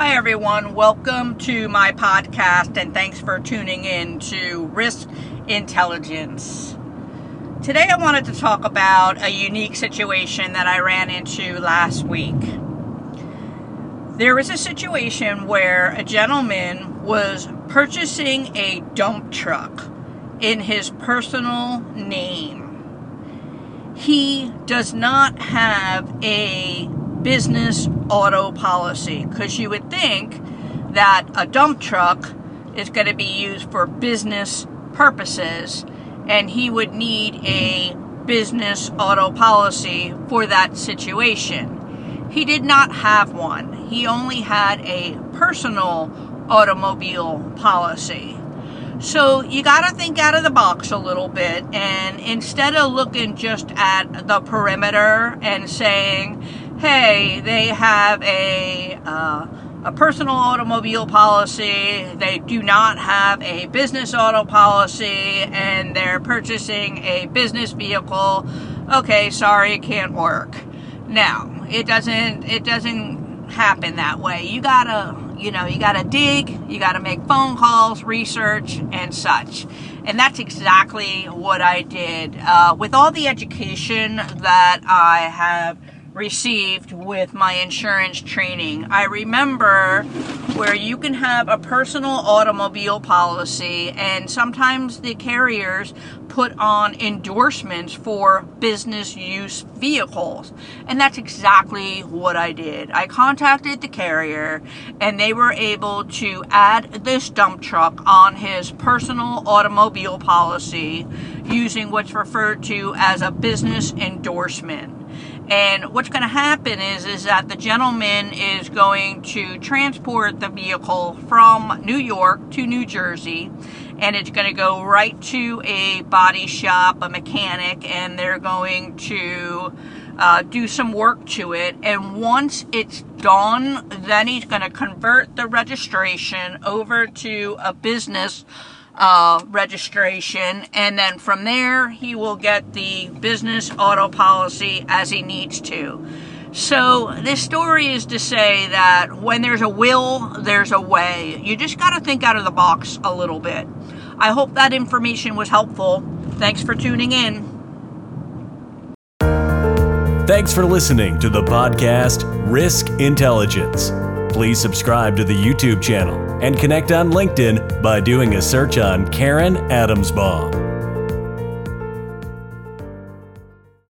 Hi, everyone. Welcome to my podcast, and thanks for tuning in to Risk Intelligence. Today, I wanted to talk about a unique situation that I ran into last week. There was a situation where a gentleman was purchasing a dump truck in his personal name. He does not have a business auto policy because you would think that a dump truck is going to be used for business purposes and he would need a business auto policy for that situation. He did not have one, he only had a personal automobile policy. So you got to think out of the box a little bit, and instead of looking just at the perimeter and saying, hey, they have a uh, a personal automobile policy, they do not have a business auto policy, and they're purchasing a business vehicle. Okay, sorry, it can't work. Now, it doesn't it doesn't happen that way. You gotta you know you gotta dig, you gotta make phone calls, research, and such. And that's exactly what I did uh, with all the education that I have received with my insurance training. I remember where you can have a personal automobile policy, and sometimes the carriers put on endorsements for business use vehicles. And that's exactly what I did. I contacted the carrier, and they were able to add this dump truck on his personal automobile policy using what's referred to as a business endorsement. And what's going to happen is is that the gentleman is going to transport the vehicle from New York to New Jersey and it's going to go right to a body shop, a mechanic, and they're going to uh, do some work to it. And once it's done, then he's going to convert the registration over to a business uh, registration, and then from there he will get the business auto policy as he needs to. So, this story is to say that when there's a will, there's a way. You just got to think out of the box a little bit. I hope that information was helpful. Thanks for tuning in. Thanks for listening to the podcast Risk Intelligence. Please subscribe to the YouTube channel and connect on LinkedIn by doing a search on Karen Adamsbaum.